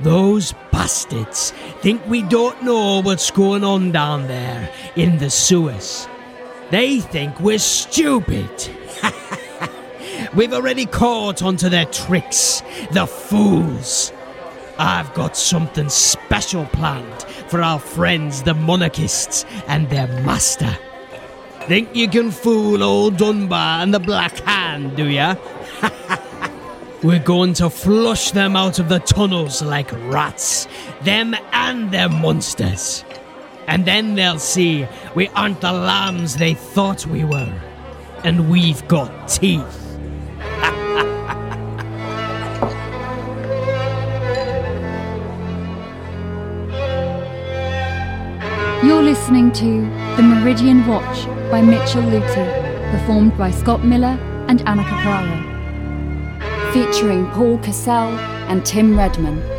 Those bastards think we don't know what's going on down there in the sewers. They think we're stupid. We've already caught onto their tricks, the fools. I've got something special planned for our friends, the monarchists, and their master. Think you can fool old Dunbar and the Black Hand, do ya? We're going to flush them out of the tunnels like rats, them and their monsters. And then they'll see we aren't the lambs they thought we were. And we've got teeth. You're listening to The Meridian Watch by Mitchell Lutie, performed by Scott Miller and Anna Capraro. Featuring Paul Casselle and Tim Redman.